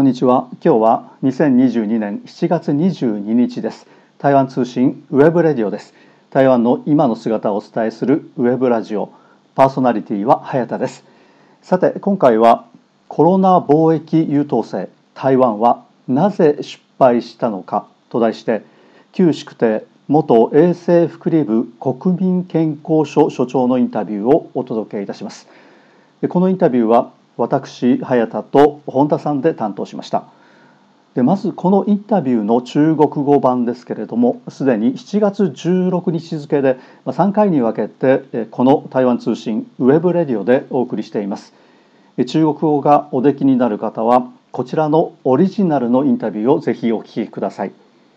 こんにちは。今日は2022年7月22日です。台湾通信 web radio です。台湾の今の姿をお伝えするウェブラジオ。パーソナリティは早田です。さて今回はコロナ防疫優等生。台湾はなぜ失敗したのか。と題して邱淑媞元衛生福利部国民健康署署長のインタビューをお届けいたします。このインタビューは私早田と本田さんで担当しました。でまずこのインタビューの中国語版ですけれどもすでに7月16日付で3回に分けてこの台湾通信 web radio でお送りしています。中国語がおできになる方はこちらのオリジナルのインタビューをぜひお聞きください。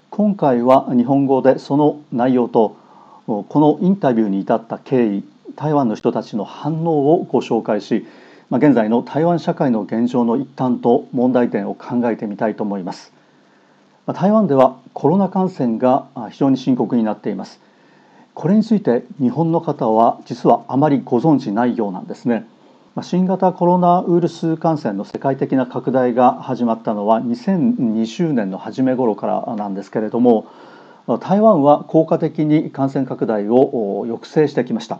今回は日本語でその内容とこのインタビューに至った経緯台湾の人たちの反応をご紹介しまあ、現在の台湾社会の現状の一端と問題点を考えてみたいと思います。まあ、台湾ではコロナ感染が非常に深刻になっています。これについて日本の方は実はあまりご存知ないようなんですね。新型コロナウイルス感染の世界的な拡大が始まったのは2020年の初め頃からなんですけれども台湾は効果的に感染拡大を抑制してきました。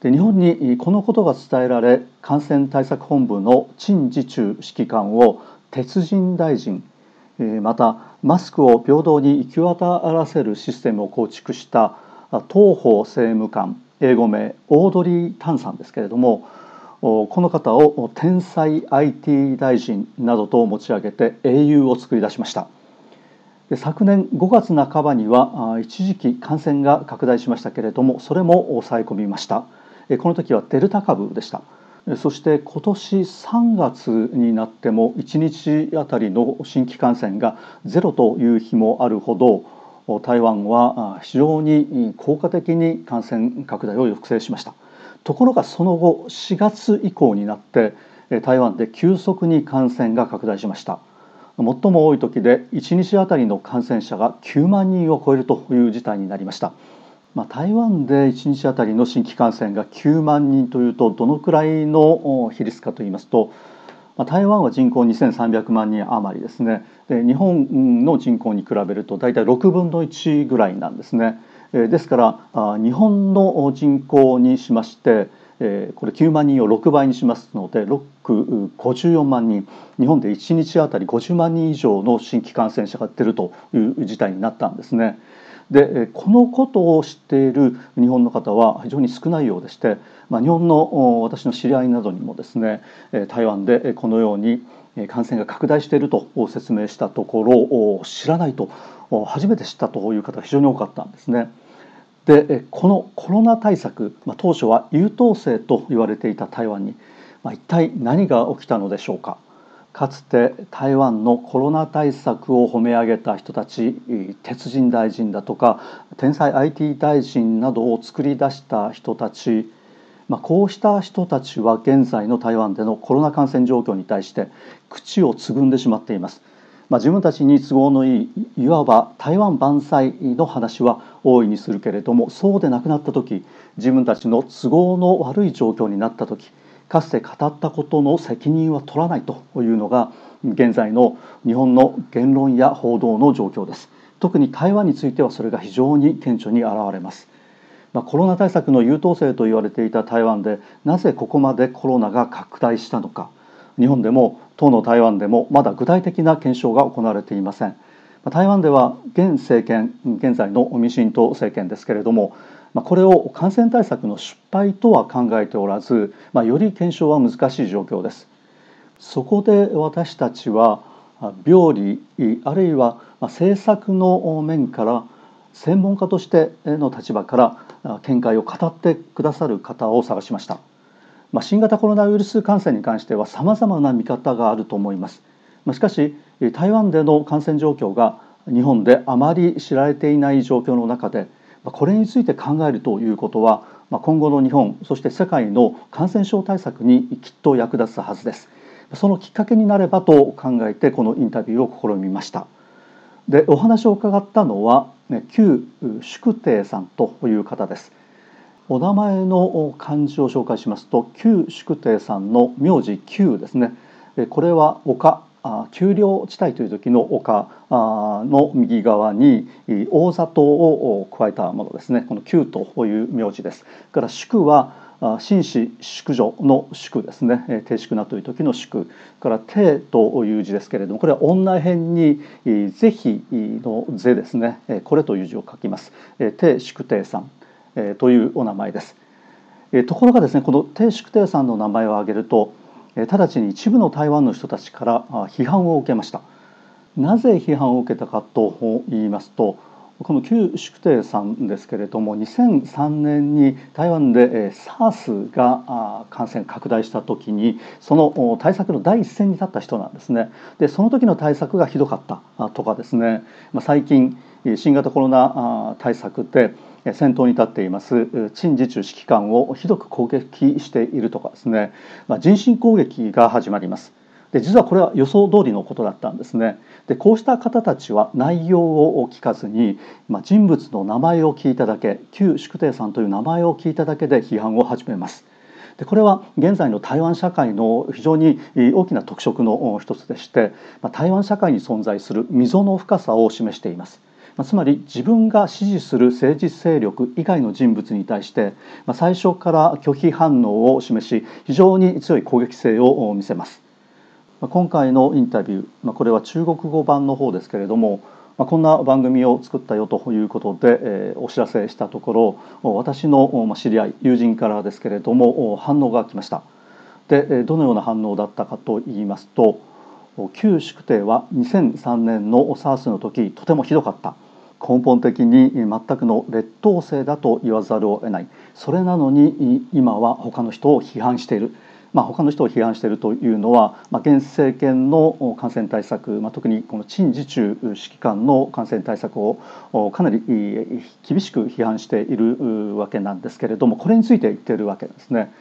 で日本にこのことが伝えられ感染対策本部の陳時中指揮官を鉄人大臣またマスクを平等に行き渡らせるシステムを構築した東方政務官英語名オードリー・タンさんですけれどもこの方を天才 IT 大臣などと持ち上げて英雄を作り出しました昨年5月半ばには一時期感染が拡大しましたけれどもそれも抑え込みました。この時はデルタ株でした。そして今年3月になっても1日あたりの新規感染がゼロという日もあるほど台湾は非常に効果的に感染拡大を抑制しました。ところがその後4月以降になって台湾で急速に感染が拡大しました。最も多い時で1日あたりの感染者が9万人を超えるという事態になりました。まあ、台湾で1日あたりの新規感染が9万人というとどのくらいの比率かといいますと、まあ、台湾は人口2300万人余りですねで日本の人口に比べると大体6分の1ぐらいなんですね。ですから日本の人口にしましてこれ9万人を6倍にしますので6 54万人日本で1日あたり50万人以上の新規感染者が出るという事態になったんですね。でこのことを知っている日本の方は非常に少ないようでして、まあ、日本の私の知り合いなどにもですね台湾でこのように感染が拡大していると説明したところ知らないと初めて知ったという方が非常に多かったんですね。でこのコロナ対策、まあ、当初は優等生と言われていた台湾に、まあ、一体何が起きたのでしょうか。かつて台湾のコロナ対策を褒め上げた人たち鉄人大臣だとか天才 IT 大臣などを作り出した人たち、まあ、こうした人たちは現在の台湾でのコロナ感染状況に対して口をつぐんでしまっています。まあ、自分たちに都合のいいいわば台湾万歳の話は大いにするけれどもそうでなくなった時自分たちの都合の悪い状況になった時かつて語ったことの責任は取らないというのが現在の日本の言論や報道の状況です。特に台湾についてはそれが非常に顕著に現れます。まあ、コロナ対策の優等生と言われていた台湾でなぜここまでコロナが拡大したのか。日本でも当の台湾でもまだ具体的な検証が行われていません。台湾では現政権現在の民進党政権ですけれどもまあ、これを感染対策の失敗とは考えておらず、まあ、より検証は難しい状況です。そこで私たちは病理あるいは政策の面から専門家としての立場から見解を語ってくださる方を探しました。まあ、新型コロナウイルス感染に関してはさまざまな見方があると思います。しかし台湾での感染状況が日本であまり知られていない状況の中でこれについて考えるということは今後の日本そして世界の感染症対策にきっと役立つはずです。そのきっかけになればと考えてこのインタビューを試みました。でお話を伺ったのは旧宿亭さんという方です。お名前の漢字を紹介しますと旧宿亭さんの名字旧ですね。これは丘丘陵地帯という時の丘の右側に大里を加えたものですね。この旧という名字です。から宿は紳士宿女の宿ですね。定宿なという時の宿。から定という字ですけれどもこれは女編に是非の是ですね。これという字を書きます。定宿定さんというお名前です。ところがですねこの定宿定さんの名前を挙げると直ちに一部の台湾の人たちから批判を受けました。なぜ批判を受けたかと言いますとこの旧宿定さんですけれども2003年に台湾で SARS が感染拡大した時にその対策の第一線に立った人なんですね。でその時の対策がひどかったとかですね。最近新型コロナ対策で先頭に立っています陳時中指揮官をひどく攻撃しているとかですねまあ人身攻撃が始まりますで実はこれは予想通りのことだったんですね。でこうした方たちは内容を聞かずに、まあ、人物の名前を聞いただけ旧宿定さんという名前を聞いただけで批判を始めます。でこれは現在の台湾社会の非常に大きな特色の一つでして、まあ、台湾社会に存在する溝の深さを示しています。まあつまり自分が支持する政治勢力以外の人物に対してまあ最初から拒否反応を示し非常に強い攻撃性を見せます。まあ今回のインタビューまあこれは中国語版の方ですけれどもまあこんな番組を作ったよということでお知らせしたところ私の知り合い友人からですけれども反応が来ましたでどのような反応だったかといいますと旧宿定は2003年の SARS の時とてもひどかった根本的に全くの劣等生だと言わざるを得ないそれなのに今は他の人を批判しているまあ、他の人を批判しているというのは、まあ、現政権の感染対策、まあ、特にこの陳時中指揮官の感染対策をかなり厳しく批判しているわけなんですけれどもこれについて言っているわけですね。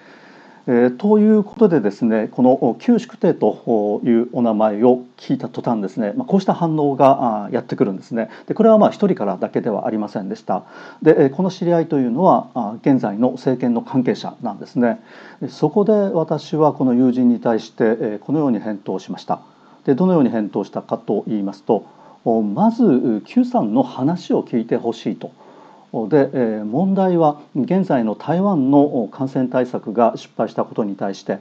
えー、ということでですねこの旧宿定というお名前を聞いた途端ですね、まあ、こうした反応がやってくるんですね。でこれはまあ1人からだけではありませんでした。でこの知り合いというのは現在の政権の関係者なんですね。そこで私はこの友人に対してこのように返答しました。でどのように返答したかと言いますとまず Q さんの話を聞いてほしいと。で問題は現在の台湾の感染対策が失敗したことに対して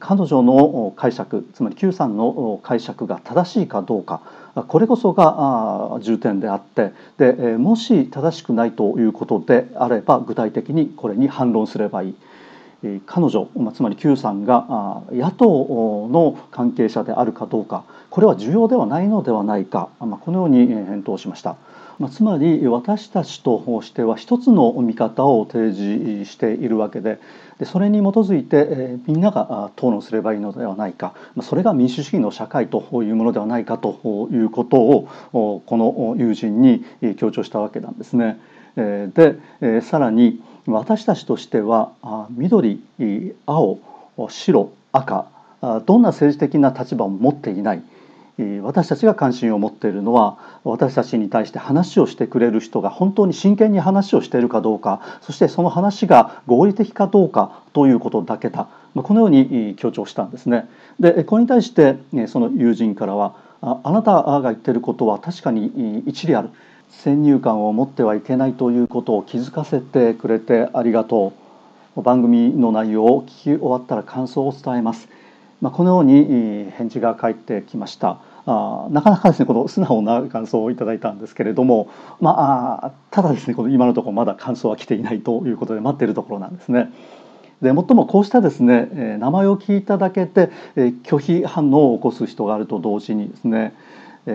彼女の解釈つまり Q さんの解釈が正しいかどうかこれこそが重点であってでもし正しくないということであれば具体的にこれに反論すればいい。彼女つまり Q さんが野党の関係者であるかどうかこれは重要ではないのではないかこのように返答しました。まあ、つまり私たちとしては一つの見方を提示しているわけででそれに基づいて、えみんなが討論すればいいのではないかまそれが民主主義の社会というものではないかということをこの友人に強調したわけなんですね。でさらに私たちとしては緑青白赤どんな政治的な立場も持っていない私たちが関心を持っているのは私たちに対して話をしてくれる人が本当に真剣に話をしているかどうかそしてその話が合理的かどうかということだけだ。このように強調したんですね。でこれに対してその友人からはあなたが言ってることは確かに一理ある。先入観を持ってはいけないということを気づかせてくれてありがとう。番組の内容を聞き終わったら感想を伝えます。まあ、このように返事が返ってきました。あなかなかですねこの素直な感想をいただいたんですけれども、まあ、ただですねこの今のところまだ感想は来ていないということで待っているところなんですね。でもっともこうしたですね名前を聞いただけで拒否反応を起こす人があると同時にですね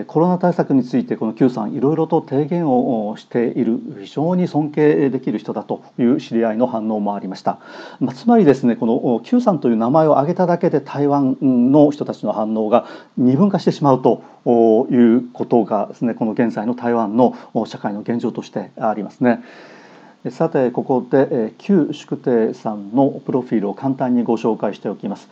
コロナ対策についてこの Q さんいろいろと提言をしている非常に尊敬できる人だという知り合いの反応もありました、まあ、つまりですねこの Q さんという名前を挙げただけで台湾の人たちの反応が二分化してしまうということがですねこの現在の台湾の社会の現状としてありますね。さてここで旧宿定さんのプロフィールを簡単にご紹介しておきます。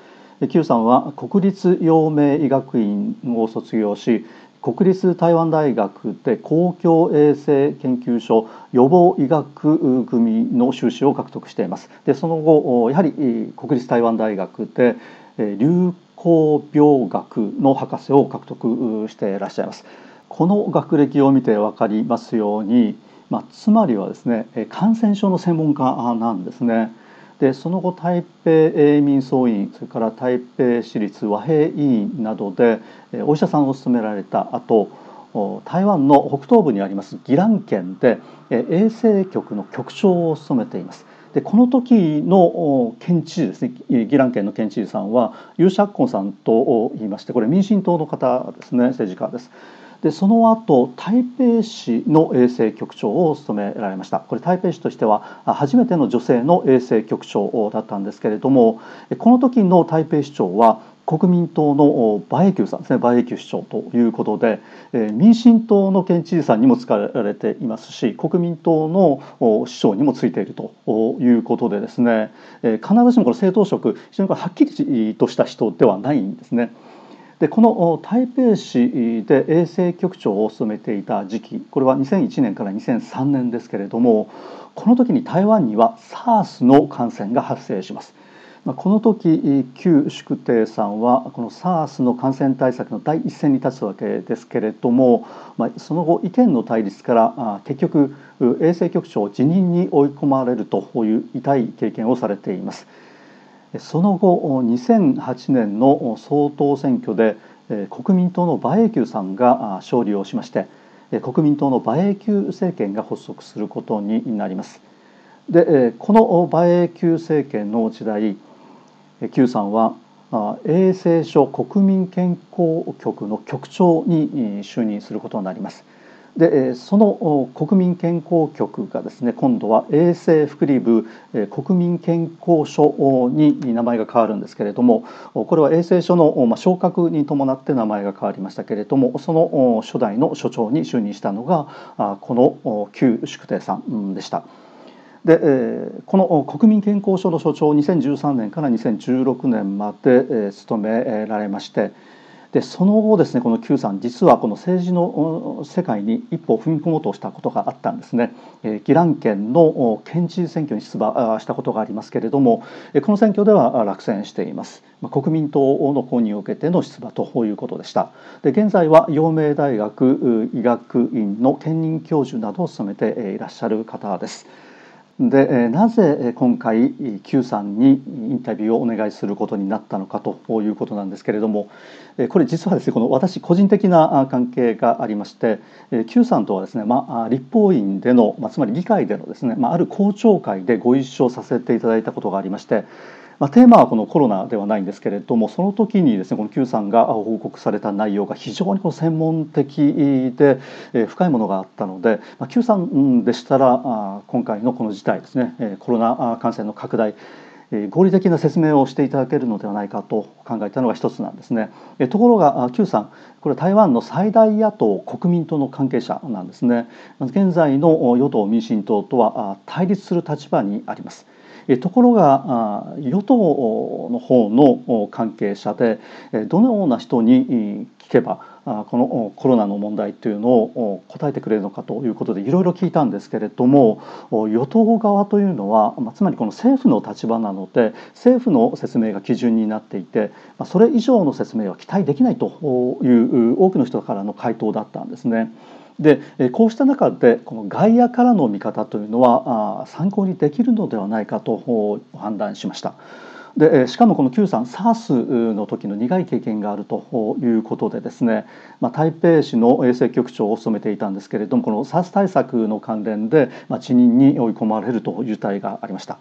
旧さんは国立陽明医学院を卒業し国立台湾大学で公共衛生研究所予防医学組の修士を獲得しています。でその後やはり国立台湾大学で流行病学の博士を獲得していらっしゃいます。この学歴を見て分かりますように、まあ、つまりはですね感染症の専門家なんですね。でその後台北永民総院それから台北市立和平医院などでお医者さんを務められた後台湾の北東部にあります宜蘭県で衛生局の局長を務めています。でこの時の県知事ですね宜蘭県の県知事さんはユーシャッコンさんと言いましてこれ民進党の方ですね政治家です。でその後台北市の衛生局長を務められました。これ台北市としては初めての女性の衛生局長だったんですけれどもこの時の台北市長は国民党の馬英九さんですね。馬英九市長ということで、え民進党の県知事さんにも使われていますし国民党の市長にもついているということでですね、え必ずしもこの政党職非常にはっきりとした人ではないんですね。でこの台北市で衛生局長を務めていた時期これは2001年から2003年ですけれどもこの時に台湾には SARS の感染が発生します。この時旧宿亭さんはこの SARS の感染対策の第一線に立つわけですけれども、まその後意見の対立から結局衛生局長を辞任に追い込まれるという痛い経験をされています。その後2008年の総統選挙で国民党の馬英九さんが勝利をしまして国民党の馬英九政権が発足することになります。でこの馬英九政権の時代邱さんは衛生所国民健康局の局長に就任することになります。でその国民健康局がですね今度は衛生福利部国民健康所に名前が変わるんですけれどもこれは衛生所の昇格に伴って名前が変わりましたけれどもその初代の所長に就任したのがこの旧宿亭さんでした。で、えこの国民健康所の所長2013年から2016年まで、え務められましてでその後ですねこの Q さん実はこの政治の世界に一歩踏み込もうとしたことがあったんですね。え宜蘭県の県知事選挙に出馬したことがありますけれどもこの選挙では落選しています。国民党の公認を受けての出馬ということでした。で現在は陽明大学医学院の兼任教授などを務めていらっしゃる方です。でなぜ今回 Q さんにインタビューをお願いすることになったのかということなんですけれどもこれ実はですねこの私個人的な関係がありまして Q さんとはですね、まあ、立法院での、まあ、つまり議会でのですね、まあ、ある公聴会でご一緒させていただいたことがありましてまあ、テーマはこのコロナではないんですけれどもその時にですねこの Q さんが報告された内容が非常にこう専門的で、え深いものがあったので、まあ、Q さんでしたらあ今回のこの事態ですね、えコロナ感染の拡大合理的な説明をしていただけるのではないかと考えたのが一つなんですね。ところが Q さんこれは台湾の最大野党国民党の関係者なんですね。現在の与党民進党とは対立する立場にあります。ところが与党の方の関係者でどのような人に聞けばこのコロナの問題というのを答えてくれるのかということでいろいろ聞いたんですけれども与党側というのはつまりこの政府の立場なので政府の説明が基準になっていてそれ以上の説明は期待できないという多くの人からの回答だったんですね。でこうした中でこの外野からの見方というのは参考にできるのではないかと判断しました。でしかもこの Q さん SARS の時の苦い経験があるということでですね、まあ、台北市の衛生局長を務めていたんですけれどもこの SARS 対策の関連で、まあ、辞任に追い込まれるという事態がありました。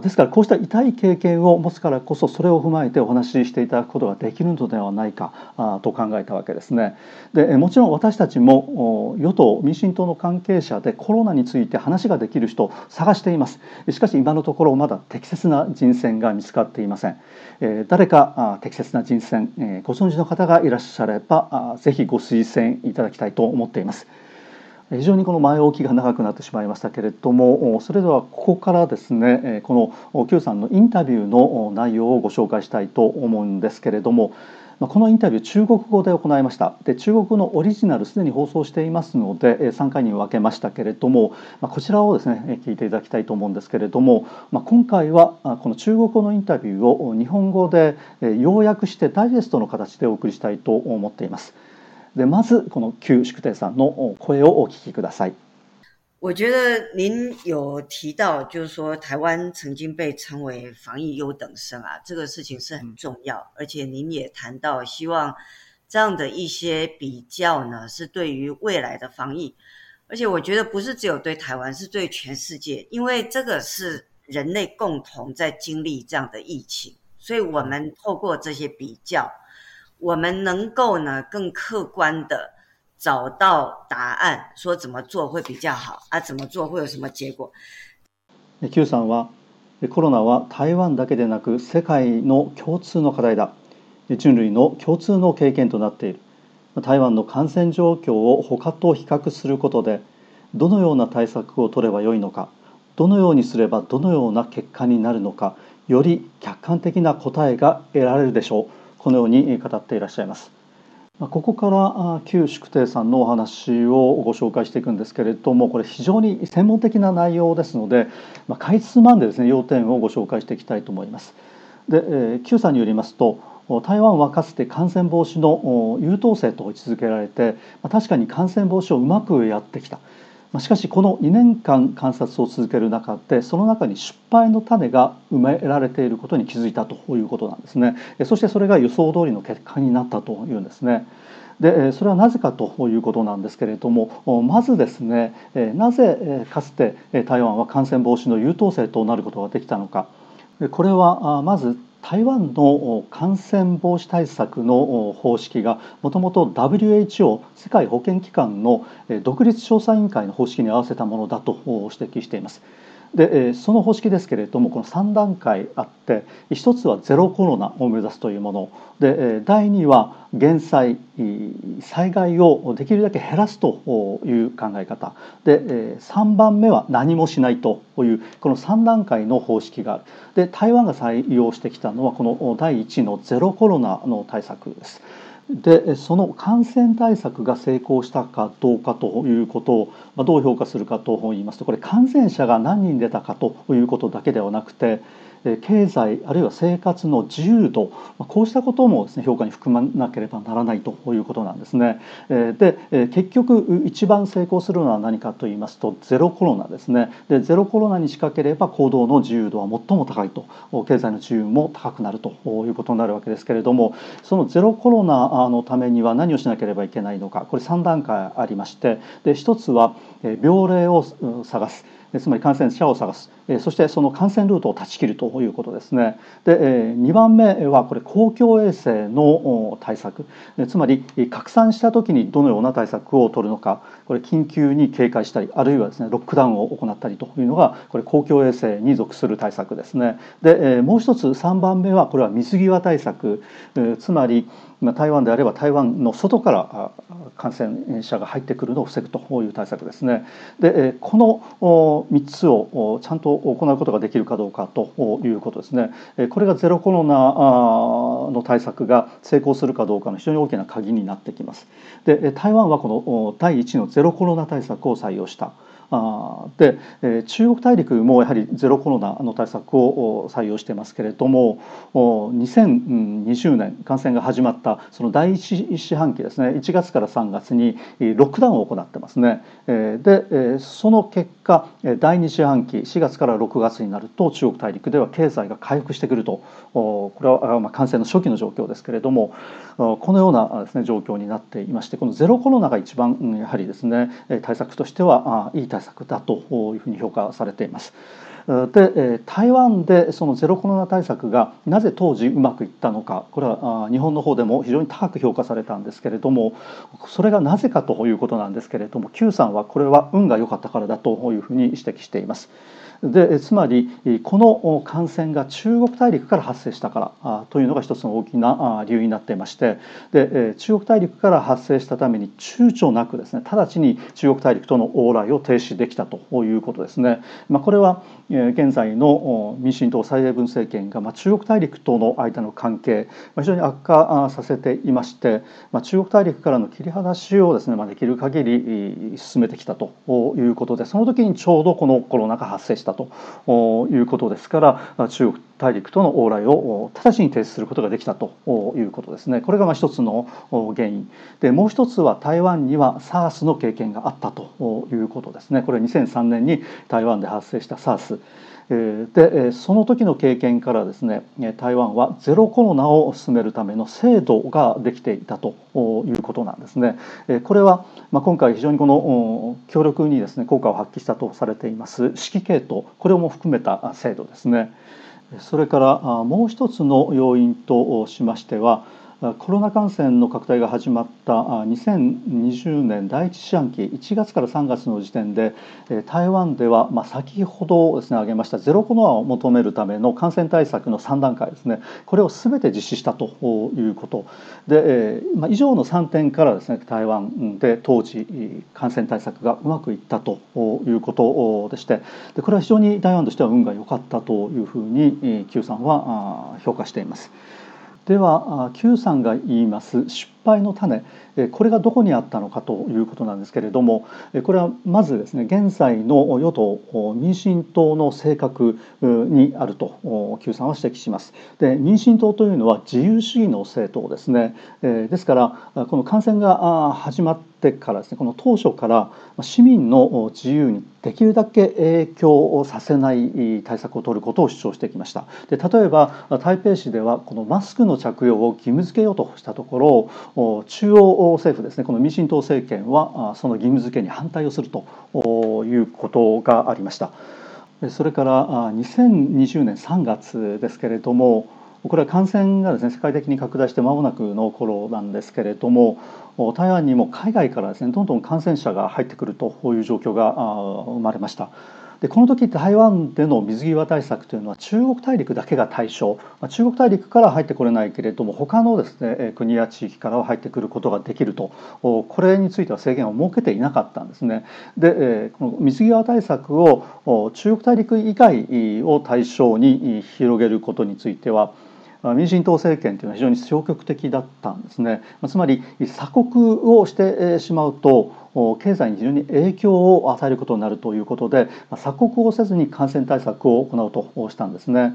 ですからこうした痛い経験を持つからこそそれを踏まえてお話ししていただくことができるのではないかと考えたわけですね。でもちろん私たちも与党民進党の関係者でコロナについて話ができる人を探しています。しかし今のところまだ適切な人選が見つかっていません、え誰か適切な人選、えご存知の方がいらっしゃればぜひご推薦いただきたいと思っています。非常にこの前置きが長くなってしまいましたけれどもそれではここからですねこの Q さんのインタビューの内容をご紹介したいと思うんですけれどもこのインタビュー中国語で行いました。で中国のオリジナルすでに放送していますので3回に分けましたけれどもこちらをですね聞いていただきたいと思うんですけれども今回はこの中国語のインタビューを日本語で要約してダイジェストの形でお送りしたいと思っています。でまずこの旧宿亭さんの声をお聞きください。我觉得您有提到，就是说台湾曾经被称为防疫优等生啊，这个事情是很重要。而且您也谈到，希望这样的一些比较呢，是对于未来的防疫。而且我觉得不是只有对台湾，是对全世界，因为这个是人类共同在经历这样的疫情，所以我们透过这些比较，我们能够呢更客观的。找到答案，说怎么做会比较好啊？怎么做会有什么结果？Q さんはコロナは台湾だけでなく世界の共通の課題だ人類の共通の経験となっている台湾の感染状況を他と比較することでどのような対策を取ればよいのかどのようにすればどのような結果になるのかより客観的な答えが得られるでしょうこのように語っていらっしゃいます。ここから旧宿亭さんのお話をご紹介していくんですけれどもこれ非常に専門的な内容ですので、まあ、かいつまんでですね要点をご紹介していきたいと思います。で、えー、さんによりますと台湾はかつて感染防止の優等生と位置づけられて確かに感染防止をうまくやってきた。しかしこの2年間観察を続ける中でその中に失敗の種が埋められていることに気づいたということなんですね。そしてそれが予想通りの結果になったというんですね。でそれはなぜかということなんですけれどもまずですねなぜかつて台湾は感染防止の優等生となることができたのか。これはまず台湾の感染防止対策の方式がもともと WHO 世界保健機関の独立調査委員会の方式に合わせたものだと指摘しています。でその方式ですけれどもこの3段階あって1つはゼロコロナを目指すというもの。で第2は減災災害をできるだけ減らすという考え方。で3番目は何もしないというこの3段階の方式がある。で台湾が採用してきたのはこの第1のゼロコロナの対策です。でその感染対策が成功したかどうかということをどう評価するかといいますとこれ感染者が何人出たかということだけではなくて経済あるいは生活の自由度こうしたこともですね評価に含まなければならないということなんですね。で結局一番成功するのは何かと言いますとゼロコロナですね。でゼロコロナに近ければ行動の自由度は最も高いと経済の自由も高くなるということになるわけですけれどもそのゼロコロナのためには何をしなければいけないのかこれ3段階ありましてで1つは病例を探す。つまり感染者を探すそしてその感染ルートを断ち切るということですね。で2番目はこれ公共衛生の対策。つまり拡散した時にどのような対策を取るのか。これ緊急に警戒したりあるいはですねロックダウンを行ったりというのがこれ公共衛生に属する対策ですね。でもう一つ3番目はこれは水際対策。つまり台湾であれば台湾の外から感染者が入ってくるのを防ぐという対策ですね。でこの3つをちゃんとを行うことができるかどうかということですね。これがゼロコロナの対策が成功するかどうかの非常に大きな鍵になってきます。で台湾はこの第1のゼロコロナ対策を採用した。で中国大陸もやはりゼロコロナの対策を採用してますけれども2020年感染が始まったその第一四半期ですね1月から3月にロックダウンを行ってますねでその結果第2四半期4月から6月になると中国大陸では経済が回復してくるとこれはま感染の初期の状況ですけれどもこのようなですね状況になっていましてこのゼロコロナが一番やはりですね対策としてはいい対策だというふうに評価されています。で台湾でそのゼロコロナ対策がなぜ当時うまくいったのかこれは日本の方でも非常に高く評価されたんですけれどもそれがなぜかということなんですけれども Q さんはこれは運が良かったからだというふうに指摘しています。でつまりこの感染が中国大陸から発生したからというのが一つの大きな理由になっていましてで中国大陸から発生したために躊躇なくですね直ちに中国大陸との往来を停止できたということですね。まあ、これは現在の民進党蔡英文政権が中国大陸との間の関係非常に悪化させていまして中国大陸からの切り離しをですねできる限り進めてきたということでその時にちょうどこのコロナが発生したということですから中国大陸との往来を直ちに停止することができたということですね。これがまあ一つの原因。でもう一つは台湾には SARS の経験があったということですね。これは2003年に台湾で発生した SARS でその時の経験からですね台湾はゼロコロナを進めるための制度ができていたということなんですね。これは今回非常にこの強力にですね効果を発揮したとされています指揮系統これも含めた制度ですね。それからもう一つの要因としましてはコロナ感染の拡大が始まった2020年第一四半期1月から3月の時点で台湾ではま先ほどですね挙げましたゼロコロナを求めるための感染対策の3段階ですねこれを全て実施したということで、ま以上の3点からですね台湾で当時感染対策がうまくいったということでしてでこれは非常に台湾としては運が良かったというふうに Q さんは評価しています。では Q さんが言います失敗の種これがどこにあったのかということなんですけれどもこれはまずですね現在の与党民進党の性格にあると Q さんは指摘します。で民進党というのは自由主義の政党ですね。ですからこの感染が始まってからですねこの当初から市民の自由にできるだけ影響をさせない対策を取ることを主張してきました。で例えば台北市ではこのマスクの着用を義務付けようとしたところ中央政府ですねこの民進党政権はその義務付けに反対をするということがありましたそれから2020年3月ですけれどもこれは感染がですね世界的に拡大して間もなくの頃なんですけれども台湾にも海外からですねどんどん感染者が入ってくるという状況が生まれました。でこの時台湾での水際対策というのは中国大陸だけが対象中国大陸から入ってこれないけれども他のですね国や地域からは入ってくることができるとこれについては制限を設けていなかったんですね。でこの水際対策を中国大陸以外を対象に広げることについては民進党政権というのは非常に消極的だったんですね。つまり鎖国をしてしまうと経済に非常に影響を与えることになるということで鎖国をせずに感染対策を行うとしたんですね。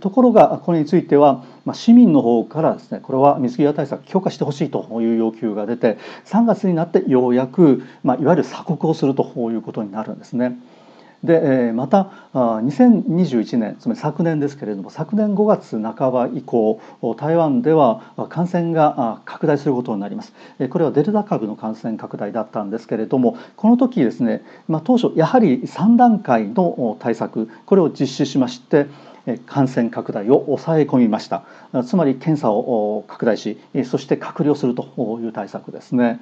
ところがこれについては市民の方からですねこれは水際対策強化してほしいという要求が出て3月になってようやく、ま、いわゆる鎖国をするということになるんですね。でまた2021年つまり昨年ですけれども昨年5月半ば以降台湾では感染が拡大することになります。これはデルタ株の感染拡大だったんですけれどもこの時ですね、まあ、当初やはり3段階の対策これを実施しまして感染拡大を抑え込みました。つまり検査を拡大しそして隔離をするという対策ですね。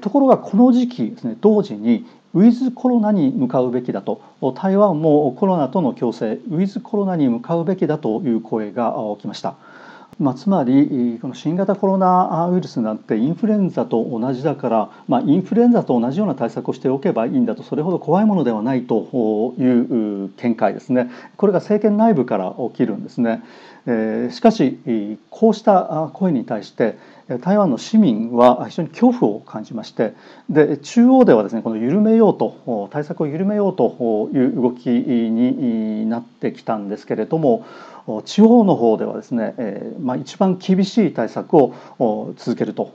ところがこの時期ですね同時にウィズコロナに向かうべきだと台湾もコロナとの共生ウィズコロナに向かうべきだという声が起きました。まあ、つまりこの新型コロナウイルスなんてインフルエンザと同じだから、まあ、インフルエンザと同じような対策をしておけばいいんだとそれほど怖いものではないという見解ですねこれが政権内部から起きるんですね。しかしこうした声に対して台湾の市民は非常に恐怖を感じましてで中央ではですねこの緩めようと対策を緩めようという動きになってきたんですけれども地方の方ではですね、えまあ、一番厳しい対策を続けると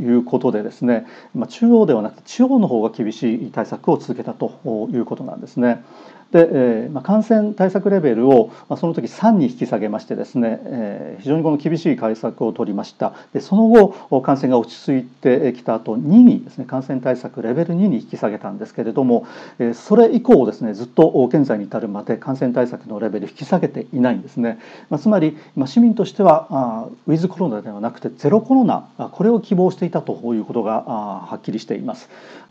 いうことでですね、まあ、中央ではなくて地方の方が厳しい対策を続けたということなんですね。で、えまあ、感染対策レベルを、まあ、その時3に引き下げましてですね、え、非常にこの厳しい対策を取りましたでその後感染が落ち着いてきた後2にですね感染対策レベル2に引き下げたんですけれども、それ以降ですねずっと現在に至るまで感染対策のレベル引き下げていないんですね、まあ、つまり、市民としてはウィズコロナではなくてゼロコロナこれを希望していたということがはっきりしています。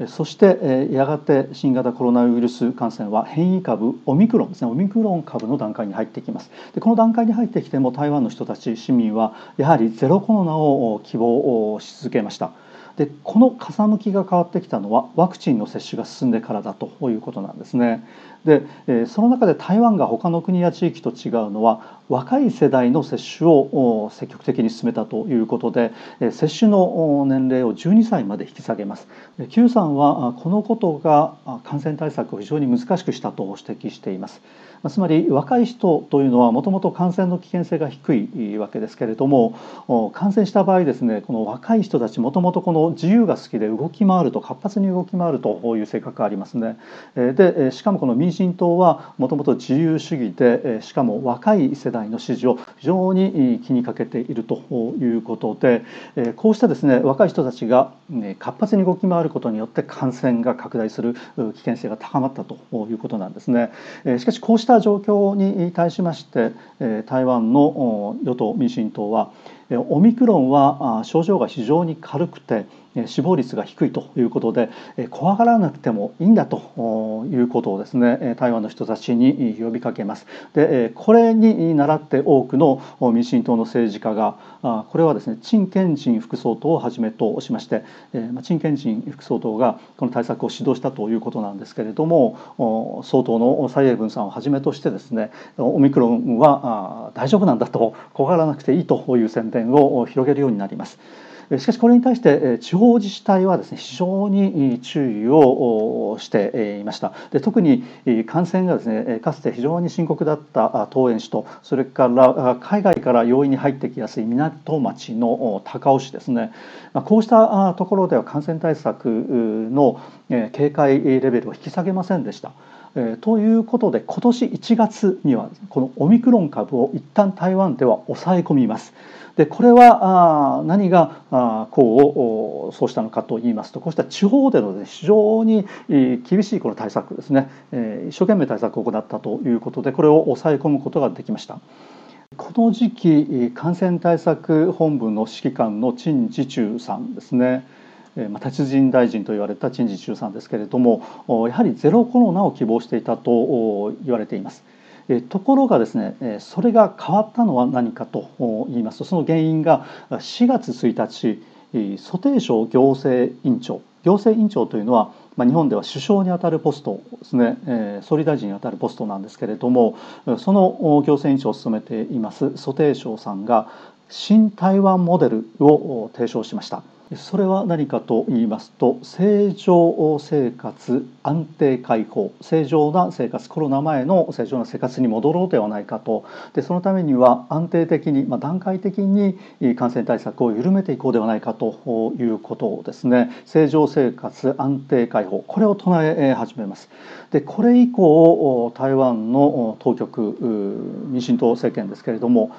そしてやがて新型コロナウイルス感染は変異株オミクロンですね。オミクロン株の段階に入ってきます。でこの段階に入ってきても台湾の人たち市民はやはりゼロコロナを希望し続けました。でこの風向きが変わってきたのはワクチンの接種が進んでからだということなんですね。でその中で台湾が他の国や地域と違うのは若い世代の接種を積極的に進めたということで接種の年齢を12歳まで引き下げます。Q さんはこのことが感染対策を非常に難しくしたと指摘しています。つまり若い人というのはもともと感染の危険性が低いわけですけれども感染した場合ですねこの若い人たちもともとこの自由が好きで動き回ると活発に動き回るという性格がありますね。でしかもこの民進党はもともと自由主義でしかも若い世代の支持を非常に気にかけているということでこうしたですね若い人たちが活発に動き回ることによって感染が拡大する危険性が高まったということなんですね。しかしこうした状況に対しまして台湾の与党民進党はオミクロンは症状が非常に軽くて死亡率が低いということで怖がらなくてもいいんだということをですね台湾の人たちに呼びかけます。でこれに倣って多くの民進党の政治家がこれはですね陳建仁副総統をはじめとしまして陳建仁副総統がこの対策を指導したということなんですけれども総統の蔡英文さんをはじめとしてですねオミクロンは大丈夫なんだと怖がらなくていいという宣伝を広げるようになります。しかしこれに対して地方自治体はですね非常に注意をしていましたで特に感染がですねかつて非常に深刻だった桃園市とそれから海外から容易に入ってきやすい港町の高尾市ですねこうしたところでは感染対策の警戒レベルを引き下げませんでした。えということで今年1月にはこのオミクロン株を一旦台湾では抑え込みます。でこれはあ何がこうそうしたのかといいますとこうした地方でのね非常に厳しいこの対策ですね一生懸命対策を行ったということでこれを抑え込むことができました。この時期感染対策本部の指揮官の陳時中さんですねまあ達人大臣と言われた陳時中さんですけれどもやはりゼロコロナを希望していたと言われています。ところがですねそれが変わったのは何かと言いますとその原因が4月1日蘇定省行政院長行政院長というのは、日本では首相にあたるポストですね、総理大臣にあたるポストなんですけれどもその行政院長を務めています蘇定省さんが新台湾モデルを提唱しました。それは何かと言いますと正常生活安定解放正常な生活コロナ前の正常な生活に戻ろうではないかとでそのためには安定的に、まあ、段階的に感染対策を緩めていこうではないかということをですね正常生活安定解放これを唱え始めます。でこれ以降台湾の当局民進党政権ですけれども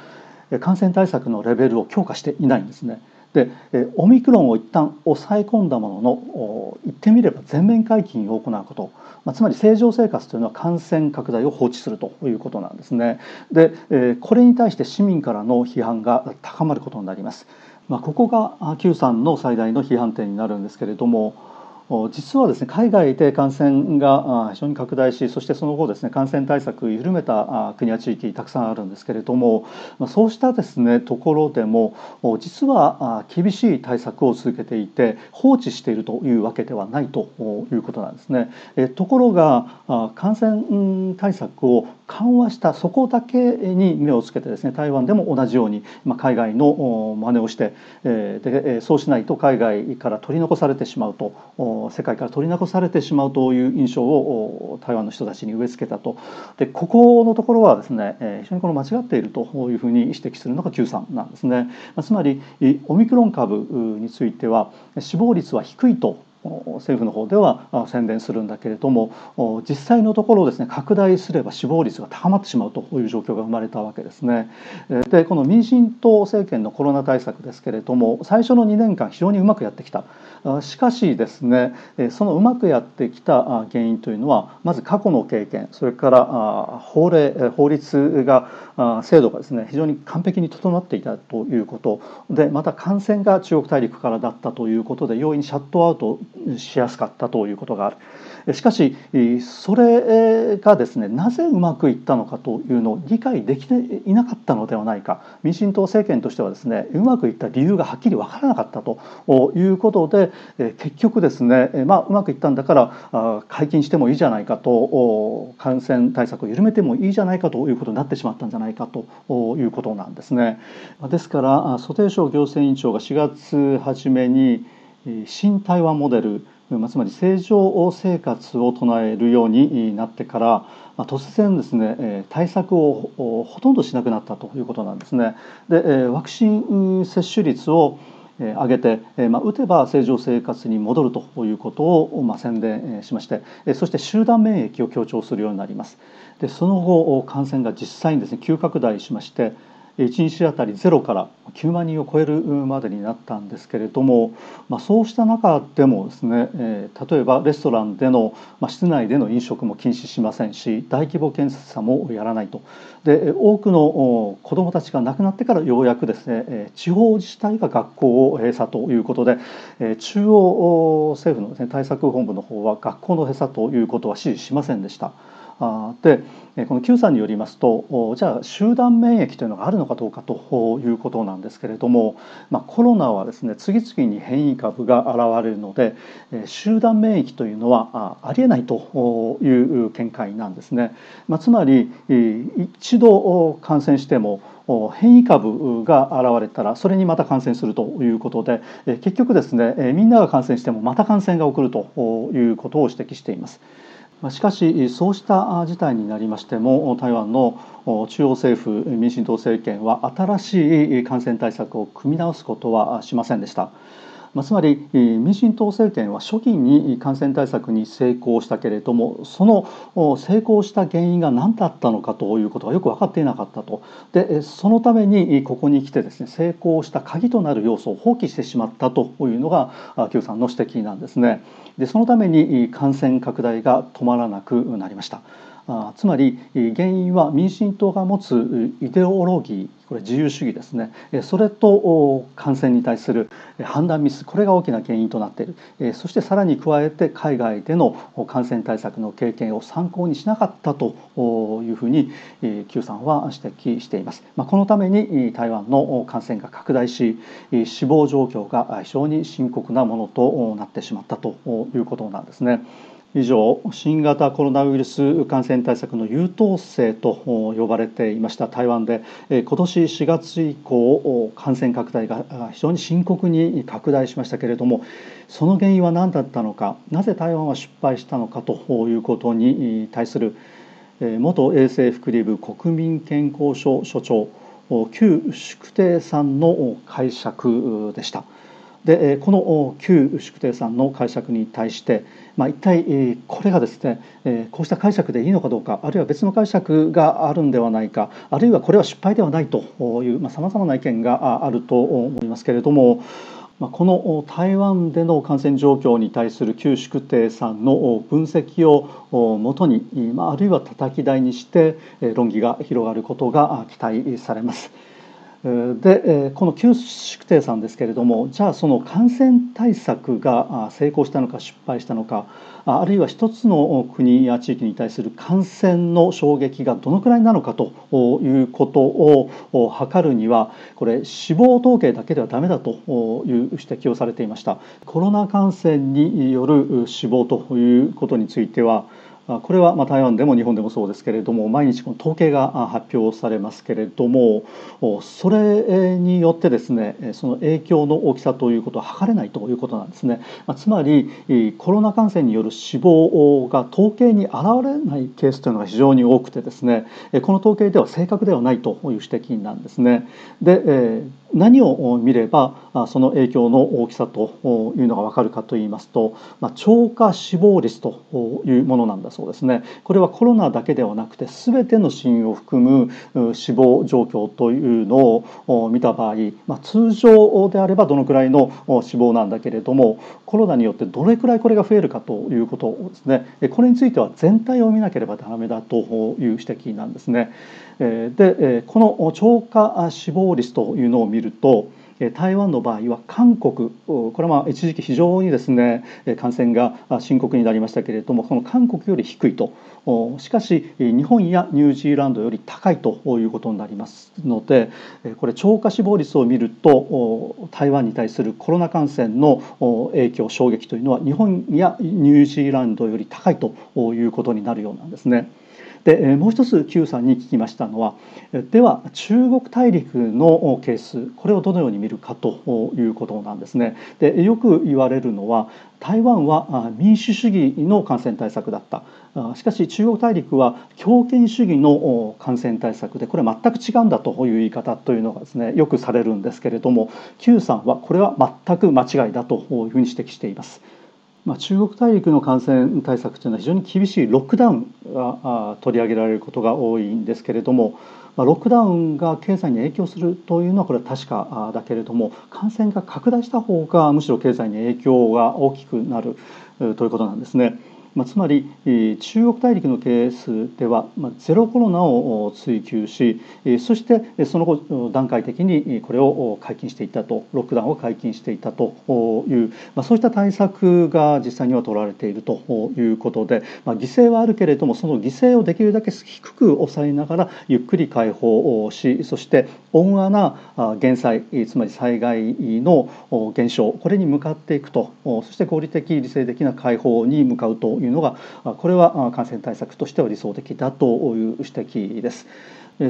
感染対策のレベルを強化していないんですね。でオミクロンを一旦抑え込んだものの言ってみれば全面解禁を行うこと、まあ、つまり正常生活というのは感染拡大を放置するということなんですね。でこれに対して市民からの批判が高まることになります。まあ、ここが Q さんの最大の批判点になるんですけれども実はですね海外で感染が非常に拡大しそしてその後ですね感染対策を緩めた国や地域たくさんあるんですけれどもそうしたですねところでも実は厳しい対策を続けていて放置しているというわけではないということなんですね。ところが感染対策を緩和したそこだけに目をつけてですね台湾でも同じように、まあ、海外の真似をして、えー、でそうしないと海外から取り残されてしまうと世界から取り残されてしまうという印象を台湾の人たちに植え付けたとでここのところはですね、え非常にこの間違っているというふうに指摘するのが Q さんなんですね。つまりオミクロン株については死亡率は低いと政府の方では宣伝するんだけれども実際のところですね拡大すれば死亡率が高まってしまうという状況が生まれたわけですね。でこの民進党政権のコロナ対策ですけれども最初の2年間非常にうまくやってきたしかしですねそのうまくやってきた原因というのはまず過去の経験それから法令法律が制度がですね非常に完璧に整っていたということでまた感染が中国大陸からだったということで容易にシャットアウトしやすかったということがある。しかしそれがですねなぜうまくいったのかというのを理解できていなかったのではないか民進党政権としてはですねうまくいった理由がはっきり分からなかったということで結局ですね、まあ、うまくいったんだから解禁してもいいじゃないかと感染対策を緩めてもいいじゃないかということになってしまったんじゃないかということなんですね。ですから蘇貞昌行政委員長が4月初めに新台湾モデルつまり正常生活を唱えるようになってから突然ですね対策をほとんどしなくなったということなんですね。でワクチン接種率を上げて、ま、打てば正常生活に戻るということを、ま、宣伝しましてそして集団免疫を強調するようになります。でその後感染が実際にですね急拡大しまして1日あたり0から9万人を超えるまでになったんですけれども、まあ、そうした中でもですね、えー、例えばレストランでの、まあ、室内での飲食も禁止しませんし大規模検査もやらないとで多くの子どもたちが亡くなってからようやくですねえ地方自治体が学校を閉鎖ということでえ中央政府の、ね、対策本部の方は学校の閉鎖ということは指示しませんでした。でこの Q さんによりますとじゃあ集団免疫というのがあるのかどうかということなんですけれども、まあ、コロナはですね次々に変異株が現れるので集団免疫というのはありえないという見解なんですね。まあ、つまり一度感染しても変異株が現れたらそれにまた感染するということで結局ですねみんなが感染してもまた感染が起こるということを指摘しています。しかしそうした事態になりましても台湾の中央政府民進党政権は新しい感染対策を組み直すことはしませんでした。まあ、つまり民進党政権は初期に感染対策に成功したけれどもその成功した原因が何だったのかということがよく分かっていなかったとでそのためにここに来てですね成功した鍵となる要素を放棄してしまったというのが邱さんの指摘なんですね。でそのために感染拡大が止まらなくなりました。あつまり原因は民進党が持つイデオロギーこれ自由主義ですねそれと感染に対する判断ミスこれが大きな原因となっているそしてさらに加えて海外での感染対策の経験を参考にしなかったというふうに Q さんは指摘しています。まあ、このために台湾の感染が拡大し死亡状況が非常に深刻なものとなってしまったということなんですね。以上新型コロナウイルス感染対策の優等生と呼ばれていました台湾で今年4月以降感染拡大が非常に深刻に拡大しましたけれどもその原因は何だったのかなぜ台湾は失敗したのかということに対する元衛生福利部国民健康所所長旧宿亭さんの解釈でした。でこの旧宿亭さんの解釈に対して、まあ、一体これがですねこうした解釈でいいのかどうかあるいは別の解釈があるんではないかあるいはこれは失敗ではないというさまざ、まな意見があると思いますけれども。この台湾での感染状況に対する旧宿亭さんの分析をもとにあるいは叩き台にして論議が広がることが期待されます。でこの旧宿亭さんですけれどもじゃあその感染対策が成功したのか失敗したのかあるいは一つの国や地域に対する感染の衝撃がどのくらいなのかということを測るにはこれ死亡統計だけではダメだという指摘をされていました。コロナ感染による死亡ということについてはこれはま台湾でも日本でもそうですけれども毎日この統計が発表されますけれどもそれによってですねその影響の大きさということは測れないということなんですね。つまりコロナ感染による死亡が統計に現れないケースというのが非常に多くてですねこの統計では正確ではないという指摘なんですね。で何を見ればその影響の大きさというのが分かるかといいますと、まあ、超過死亡率というものなんだそうですね。これはコロナだけではなくて全ての死因を含む死亡状況というのを見た場合、まあ、通常であればどのくらいの死亡なんだけれどもコロナによってどれくらいこれが増えるかということですねこれについては全体を見なければダメだという指摘なんですね。でこの超過死亡率というのを見ると台湾の場合は韓国これはまあ一時期非常にですね感染が深刻になりましたけれどもその韓国より低いとしかし日本やニュージーランドより高いということになりますのでこれ超過死亡率を見ると台湾に対するコロナ感染の影響衝撃というのは日本やニュージーランドより高いということになるようなんですね。でもう一つ Q さんに聞きましたのはでは中国大陸のケースこれをどのように見るかということなんですね。でよく言われるのは台湾は民主主義の感染対策だったしかし中国大陸は強権主義の感染対策でこれは全く違うんだという言い方というのがですねよくされるんですけれども Q さんはこれは全く間違いだというふうに指摘しています。まあ、中国大陸の感染対策というのは非常に厳しいロックダウンが取り上げられることが多いんですけれども、まあ、ロックダウンが経済に影響するというのはこれは確かだけれども感染が拡大した方がむしろ経済に影響が大きくなるということなんですね。まあ、つまり中国大陸のケースでは、まあ、ゼロコロナを追求しそしてその後段階的にこれを解禁していったとロックダウンを解禁していたという、まあ、そうした対策が実際には取られているということで、まあ、犠牲はあるけれどもその犠牲をできるだけ低く抑えながらゆっくり解放しそして温和な減災つまり災害の減少これに向かっていくとそして合理的理性的な解放に向かうといういうのがこれは感染対策としては理想的だという指摘です。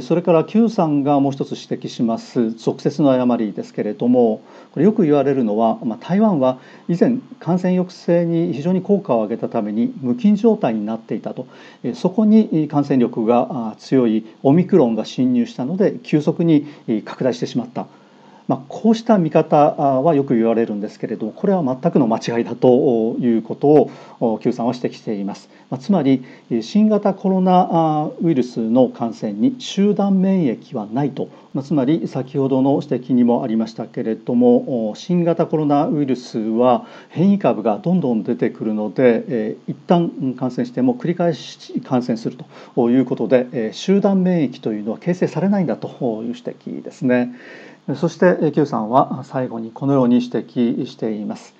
それから Q さんがもう一つ指摘します俗説の誤りですけれどもこれよく言われるのは、ま、台湾は以前感染抑制に非常に効果を上げたために無菌状態になっていたとそこに感染力が強いオミクロンが侵入したので急速に拡大してしまった。まあ、こうした見方はよく言われるんですけれどもこれは全くの間違いだということを Q さんは指摘しています、まあ、つまり新型コロナウイルスの感染に集団免疫はないと、まあ、つまり先ほどの指摘にもありましたけれども新型コロナウイルスは変異株がどんどん出てくるので、え一旦感染しても繰り返し感染するということで集団免疫というのは形成されないんだという指摘ですね。そして Q さんは最後にこのように指摘しています。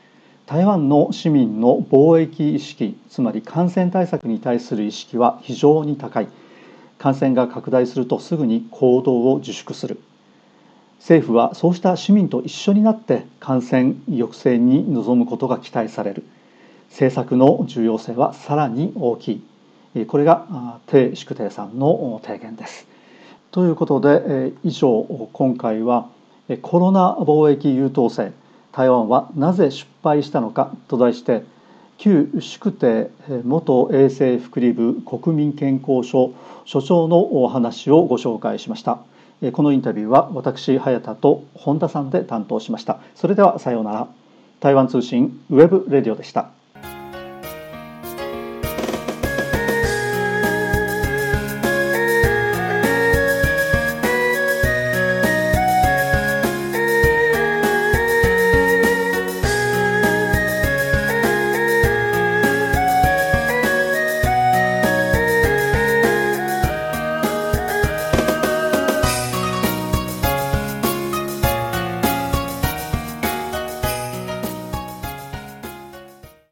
台湾の市民の防疫意識つまり感染対策に対する意識は非常に高い感染が拡大するとすぐに行動を自粛する政府はそうした市民と一緒になって感染抑制に臨むことが期待される政策の重要性はさらに大きいこれが鄭宿廷さんの提言です。ということで以上今回はコロナ貿易優等生台湾はなぜ失敗したのかと題して旧宿邸元衛生福利部国民健康所所長のお話をご紹介しました。このインタビューは私早田と本田さんで担当しました。それではさようなら。台湾通信ウェブレディオでした。